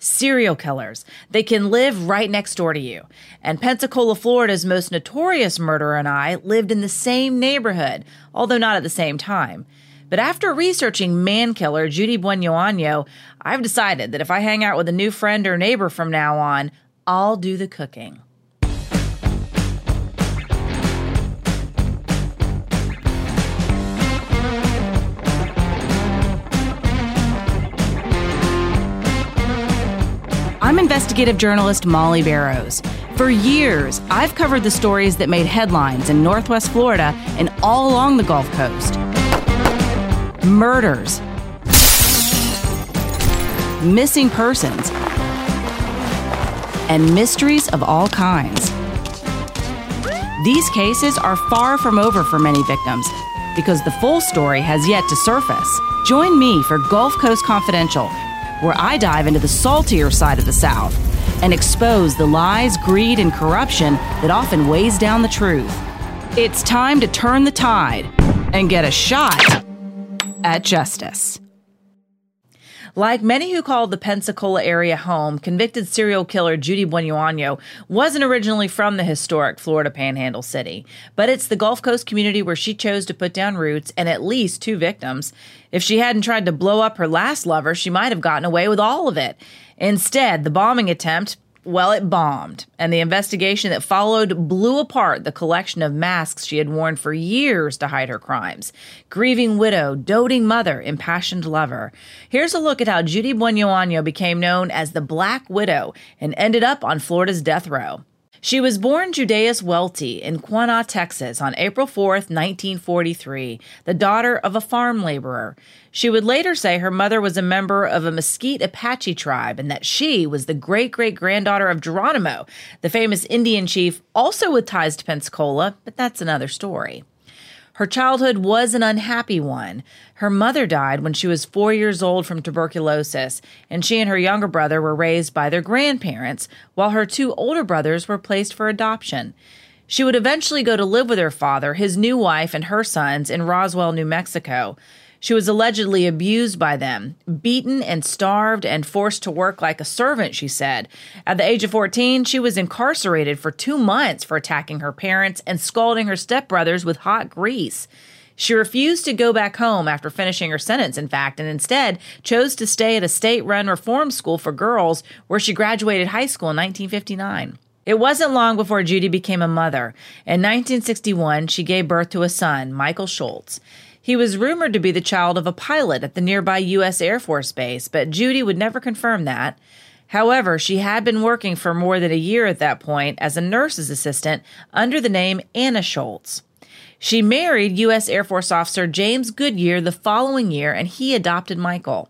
serial killers. They can live right next door to you. And Pensacola, Florida's most notorious murderer and I lived in the same neighborhood, although not at the same time. But after researching man killer Judy Buenoano, I've decided that if I hang out with a new friend or neighbor from now on, I'll do the cooking. I'm investigative journalist Mollye Barrows. For years, I've covered the stories that made headlines in Northwest Florida and all along the Gulf Coast. Murders, missing persons, and mysteries of all kinds. These cases are far from over for many victims because the full story has yet to surface. Join me for Gulf Coast Confidential where I dive into the saltier side of the South and expose the lies, greed, and corruption that often weighs down the truth. It's time to turn the tide and get a shot at justice. Like many who called the Pensacola area home, convicted serial killer Judy Buenoano wasn't originally from the historic Florida Panhandle city, but it's the Gulf Coast community where she chose to put down roots and at least two victims. If she hadn't tried to blow up her last lover, she might have gotten away with all of it. Instead, the bombing attempt well, it bombed, and the investigation that followed blew apart the collection of masks she had worn for years to hide her crimes. Grieving widow, doting mother, impassioned lover. Here's a look at how Judy Buenoano became known as the Black Widow and ended up on Florida's death row. She was born Judias Welty in Quanah, Texas on April 4, 1943, the daughter of a farm laborer. She would later say her mother was a member of a Mesquite Apache tribe and that she was the great great granddaughter of Geronimo, the famous Indian chief, also with ties to Pensacola, but that's another story. Her childhood was an unhappy one. Her mother died when she was four years old from tuberculosis, and she and her younger brother were raised by their grandparents, while her two older brothers were placed for adoption. She would eventually go to live with her father, his new wife, and her sons in Roswell, New Mexico. She was allegedly abused by them, beaten and starved and forced to work like a servant, she said. At the age of 14, she was incarcerated for two months for attacking her parents and scalding her stepbrothers with hot grease. She refused to go back home after finishing her sentence, in fact, and instead chose to stay at a state run reform school for girls where she graduated high school in 1959. It wasn't long before Judy became a mother. In 1961, she gave birth to a son, Michael Schultz. He was rumored to be the child of a pilot at the nearby U.S. Air Force Base, but Judy would never confirm that. However, she had been working for more than a year at that point as a nurse's assistant under the name Anna Schultz. She married U.S. Air Force officer James Goodyear the following year, and he adopted Michael.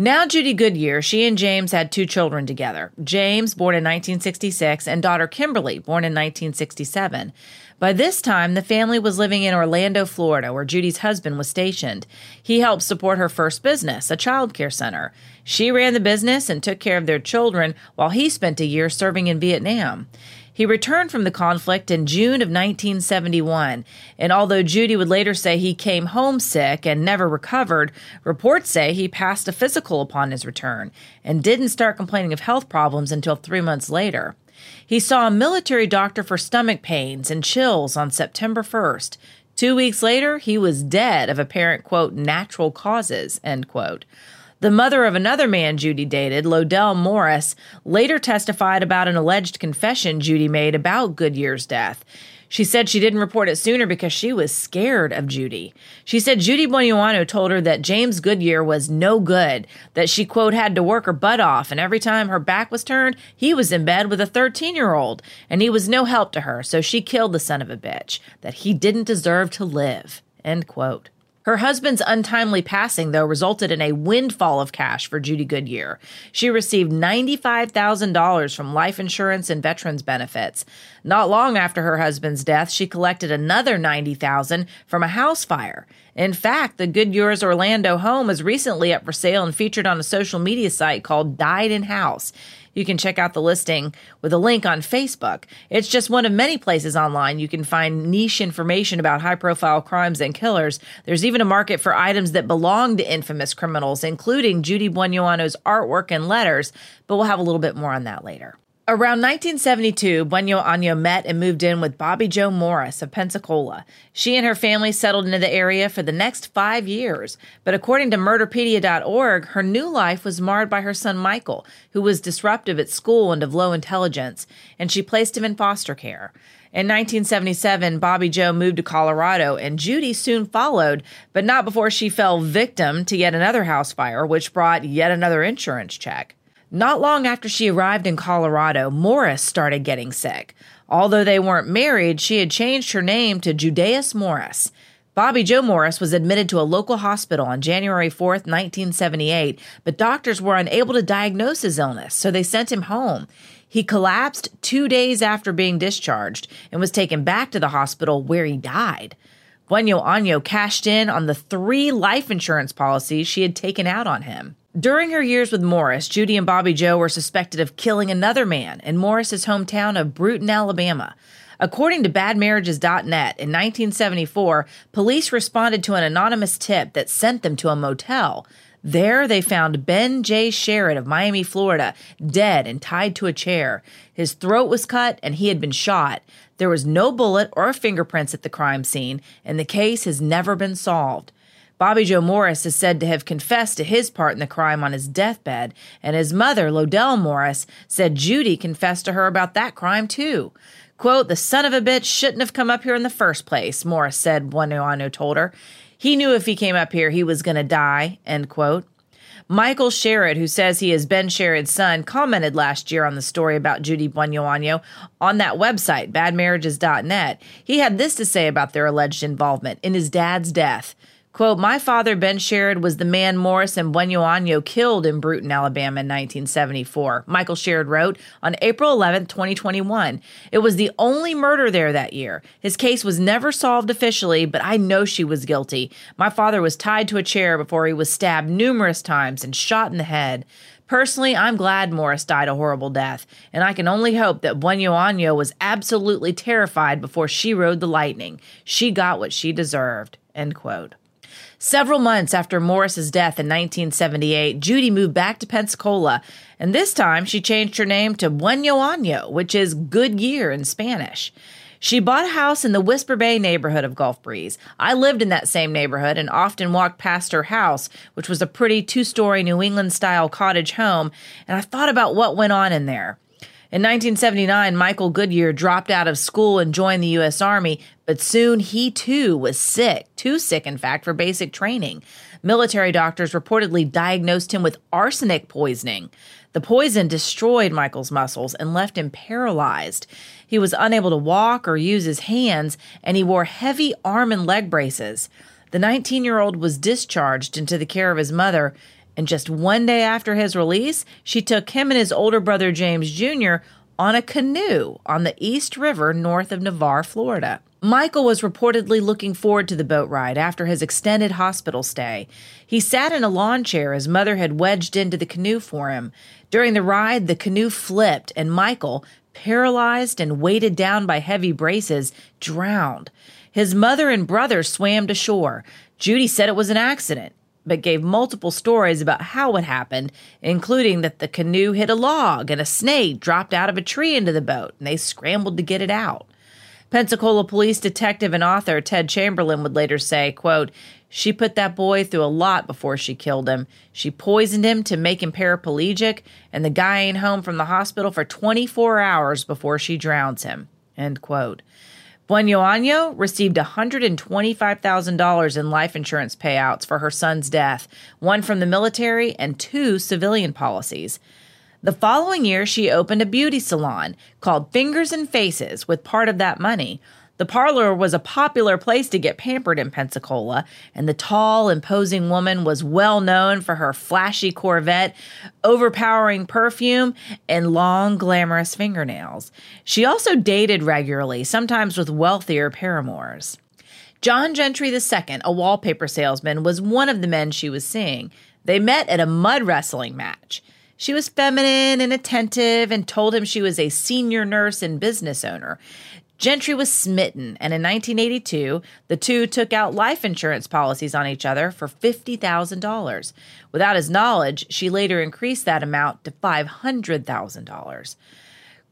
Now, Judy Goodyear, she and James had two children together James, born in 1966, and daughter Kimberly, born in 1967. By this time, the family was living in Orlando, Florida, where Judy's husband was stationed. He helped support her first business, a child care center. She ran the business and took care of their children while he spent a year serving in Vietnam. He returned from the conflict in June of 1971, and although Judy would later say he came homesick and never recovered, reports say he passed a physical upon his return and didn't start complaining of health problems until three months later. He saw a military doctor for stomach pains and chills on September 1st. Two weeks later, he was dead of apparent, quote, natural causes, end quote. The mother of another man Judy dated, Lodell Morris, later testified about an alleged confession Judy made about Goodyear's death. She said she didn't report it sooner because she was scared of Judy. She said Judy Buenoano told her that James Goodyear was no good, that she, quote, had to work her butt off, and every time her back was turned, he was in bed with a 13 year old, and he was no help to her, so she killed the son of a bitch, that he didn't deserve to live, end quote. Her husband's untimely passing, though, resulted in a windfall of cash for Judy Goodyear. She received $95,000 from life insurance and veterans benefits. Not long after her husband's death, she collected another $90,000 from a house fire. In fact, the Goodyear's Orlando home is recently up for sale and featured on a social media site called Died in House. You can check out the listing with a link on Facebook. It's just one of many places online you can find niche information about high profile crimes and killers. There's even a market for items that belong to infamous criminals, including Judy Buenoano's artwork and letters, but we'll have a little bit more on that later. Around 1972, Buenoano met and moved in with Bobby Joe Morris of Pensacola. She and her family settled into the area for the next five years, but according to Murderpedia.org, her new life was marred by her son Michael, who was disruptive at school and of low intelligence, and she placed him in foster care. In 1977, Bobby Joe moved to Colorado, and Judy soon followed, but not before she fell victim to yet another house fire, which brought yet another insurance check. Not long after she arrived in Colorado, Morris started getting sick. Although they weren't married, she had changed her name to Judias Morris. Bobby Joe Morris was admitted to a local hospital on January 4th, 1978, but doctors were unable to diagnose his illness, so they sent him home. He collapsed two days after being discharged and was taken back to the hospital where he died. Buenoano cashed in on the three life insurance policies she had taken out on him. During her years with Morris, Judy and Bobby Joe were suspected of killing another man in Morris's hometown of Brewton, Alabama. According to badmarriages.net, in 1974, police responded to an anonymous tip that sent them to a motel. There, they found Ben J. Sherrod of Miami, Florida, dead and tied to a chair. His throat was cut and he had been shot. There was no bullet or fingerprints at the crime scene, and the case has never been solved. Bobby Joe Morris is said to have confessed to his part in the crime on his deathbed, and his mother, Lodell Morris, said Judy confessed to her about that crime too. Quote, the son of a bitch shouldn't have come up here in the first place, Morris said, Buenoano told her. He knew if he came up here, he was going to die, end quote. Michael Sherrod, who says he is Ben Sherrod's son, commented last year on the story about Judy Buenoano on that website, badmarriages.net. He had this to say about their alleged involvement in his dad's death. Quote, My father, Ben Sherrod, was the man Morris and Buenoano killed in Brewton, Alabama in 1974. Michael Sherrod wrote on April 11, 2021. It was the only murder there that year. His case was never solved officially, but I know she was guilty. My father was tied to a chair before he was stabbed numerous times and shot in the head. Personally, I'm glad Morris died a horrible death, and I can only hope that Buenoano was absolutely terrified before she rode the lightning. She got what she deserved. End quote. Several months after Morris's death in 1978, Judy moved back to Pensacola, and this time she changed her name to Buenoano, which is good year in Spanish. She bought a house in the Whisper Bay neighborhood of Gulf Breeze. I lived in that same neighborhood and often walked past her house, which was a pretty two story New England style cottage home, and I thought about what went on in there. In 1979, Michael Goodyear dropped out of school and joined the U.S. Army, but soon he too was sick, too sick, in fact, for basic training. Military doctors reportedly diagnosed him with arsenic poisoning. The poison destroyed Michael's muscles and left him paralyzed. He was unable to walk or use his hands, and he wore heavy arm and leg braces. The 19 year old was discharged into the care of his mother and just one day after his release, she took him and his older brother James Jr. on a canoe on the East River north of Navarre, Florida. Michael was reportedly looking forward to the boat ride after his extended hospital stay. He sat in a lawn chair his mother had wedged into the canoe for him. During the ride, the canoe flipped, and Michael, paralyzed and weighted down by heavy braces, drowned. His mother and brother swam to shore. Judy said it was an accident but gave multiple stories about how it happened, including that the canoe hit a log and a snake dropped out of a tree into the boat, and they scrambled to get it out. Pensacola police detective and author Ted Chamberlain would later say, quote, she put that boy through a lot before she killed him. She poisoned him to make him paraplegic, and the guy ain't home from the hospital for 24 hours before she drowns him. End quote. Buenoano received $125,000 in life insurance payouts for her son's death, one from the military and two civilian policies. The following year, she opened a beauty salon called Fingers and Faces with part of that money. The parlor was a popular place to get pampered in Pensacola, and the tall, imposing woman was well known for her flashy Corvette, overpowering perfume, and long, glamorous fingernails. She also dated regularly, sometimes with wealthier paramours. John Gentry II, a wallpaper salesman, was one of the men she was seeing. They met at a mud wrestling match. She was feminine and attentive and told him she was a senior nurse and business owner. Gentry was smitten, and in 1982, the two took out life insurance policies on each other for $50,000. Without his knowledge, she later increased that amount to $500,000.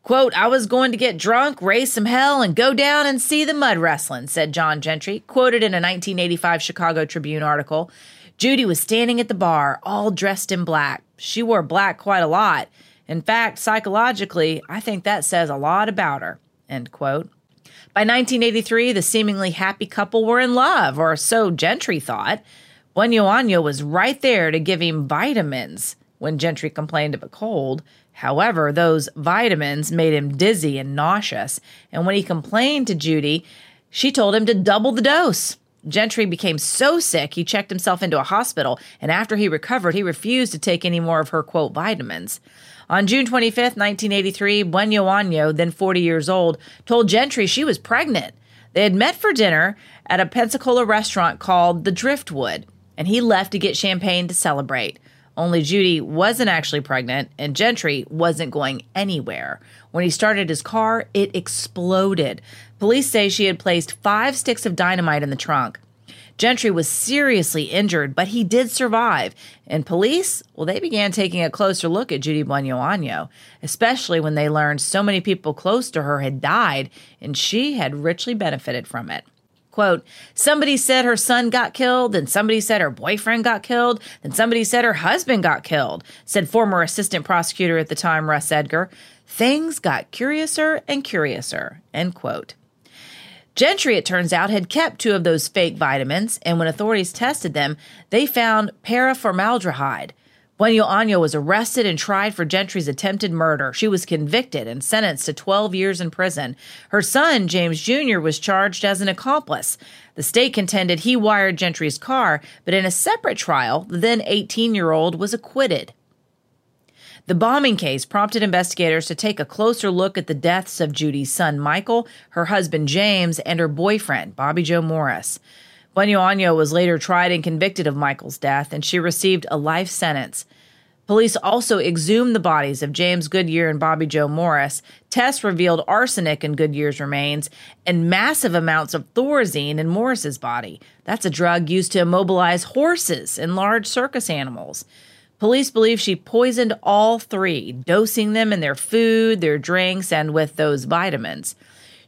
Quote, I was going to get drunk, raise some hell, and go down and see the mud wrestling, said John Gentry, quoted in a 1985 Chicago Tribune article. Judy was standing at the bar, all dressed in black. She wore black quite a lot. In fact, psychologically, I think that says a lot about her. End quote. By 1983, the seemingly happy couple were in love, or so Gentry thought. Buenoaño was right there to give him vitamins when Gentry complained of a cold. However, those vitamins made him dizzy and nauseous, and when he complained to Judy, she told him to double the dose. Gentry became so sick he checked himself into a hospital, and after he recovered, he refused to take any more of her quote vitamins. On June 25, 1983, Buenoaño, then 40 years old, told Gentry she was pregnant. They had met for dinner at a Pensacola restaurant called the Driftwood, and he left to get champagne to celebrate. Only Judy wasn't actually pregnant, and Gentry wasn't going anywhere. When he started his car, it exploded. Police say she had placed five sticks of dynamite in the trunk. Gentry was seriously injured, but he did survive. And police, well, they began taking a closer look at Judy Buenoaño, especially when they learned so many people close to her had died and she had richly benefited from it. Quote, somebody said her son got killed, then somebody said her boyfriend got killed, then somebody said her husband got killed, said former assistant prosecutor at the time, Russ Edgar. Things got curiouser and curiouser, end quote. Gentry, it turns out, had kept two of those fake vitamins, and when authorities tested them, they found paraformaldehyde, Buenoaño was arrested and tried for Gentry's attempted murder. She was convicted and sentenced to 12 years in prison. Her son, James Jr., was charged as an accomplice. The state contended he wired Gentry's car, but in a separate trial, the then 18 year old was acquitted. The bombing case prompted investigators to take a closer look at the deaths of Judy's son Michael, her husband James, and her boyfriend, Bobby Joe Morris. Buenoaño was later tried and convicted of Michael's death, and she received a life sentence. Police also exhumed the bodies of James Goodyear and Bobby Joe Morris. Tests revealed arsenic in Goodyear's remains and massive amounts of thorazine in Morris's body. That's a drug used to immobilize horses and large circus animals. Police believe she poisoned all three, dosing them in their food, their drinks, and with those vitamins.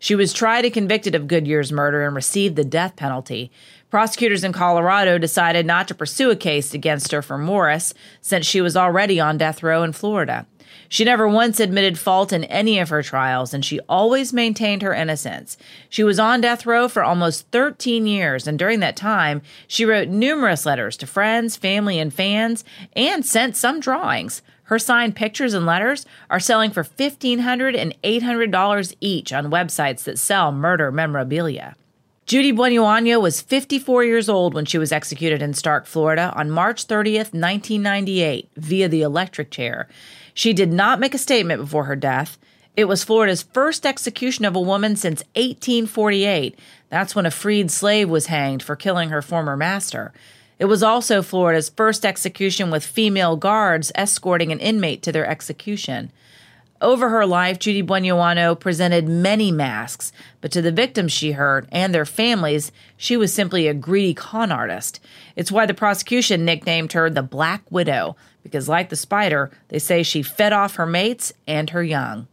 She was tried and convicted of Goodyear's murder and received the death penalty. Prosecutors in Colorado decided not to pursue a case against her for Morris since she was already on death row in Florida. She never once admitted fault in any of her trials, and she always maintained her innocence. She was on death row for almost 13 years, and during that time, she wrote numerous letters to friends, family, and fans, and sent some drawings. Her signed pictures and letters are selling for $1,500 and $800 each on websites that sell murder memorabilia. Judy Buenoaño was 54 years old when she was executed in Starke, Florida on March 30th, 1998, via the electric chair. She did not make a statement before her death. It was Florida's first execution of a woman since 1848. That's when a freed slave was hanged for killing her former master. It was also Florida's first execution with female guards escorting an inmate to their execution. Over her life, Judy Buenoaño presented many masks, but to the victims she hurt and their families, she was simply a greedy con artist. It's why the prosecution nicknamed her the Black Widow, because like the spider, they say she fed off her mates and her young.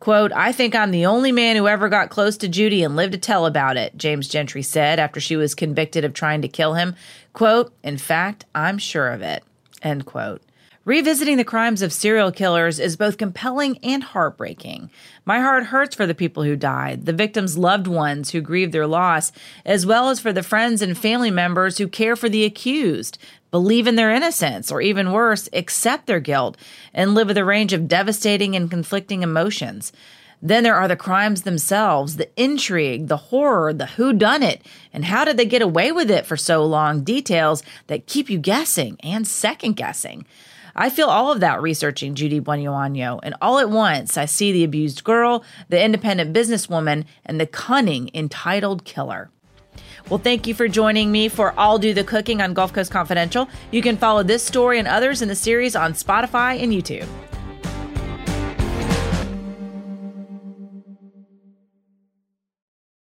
Quote, I think I'm the only man who ever got close to Judy and lived to tell about it, James Gentry said after she was convicted of trying to kill him. Quote, in fact, I'm sure of it. End quote. Revisiting the crimes of serial killers is both compelling and heartbreaking. My heart hurts for the people who died, the victims' loved ones who grieve their loss, as well as for the friends and family members who care for the accused, believe in their innocence, or even worse, accept their guilt, and live with a range of devastating and conflicting emotions. Then there are the crimes themselves, the intrigue, the horror, the who done it, and how did they get away with it for so long, details that keep you guessing and second guessing. I feel all of that researching Judy Buenoaño, and all at once I see the abused girl, the independent businesswoman, and the cunning, entitled killer. Well, thank you for joining me for I'll Do the Cooking on Gulf Coast Confidential. You can follow this story and others in the series on Spotify and YouTube.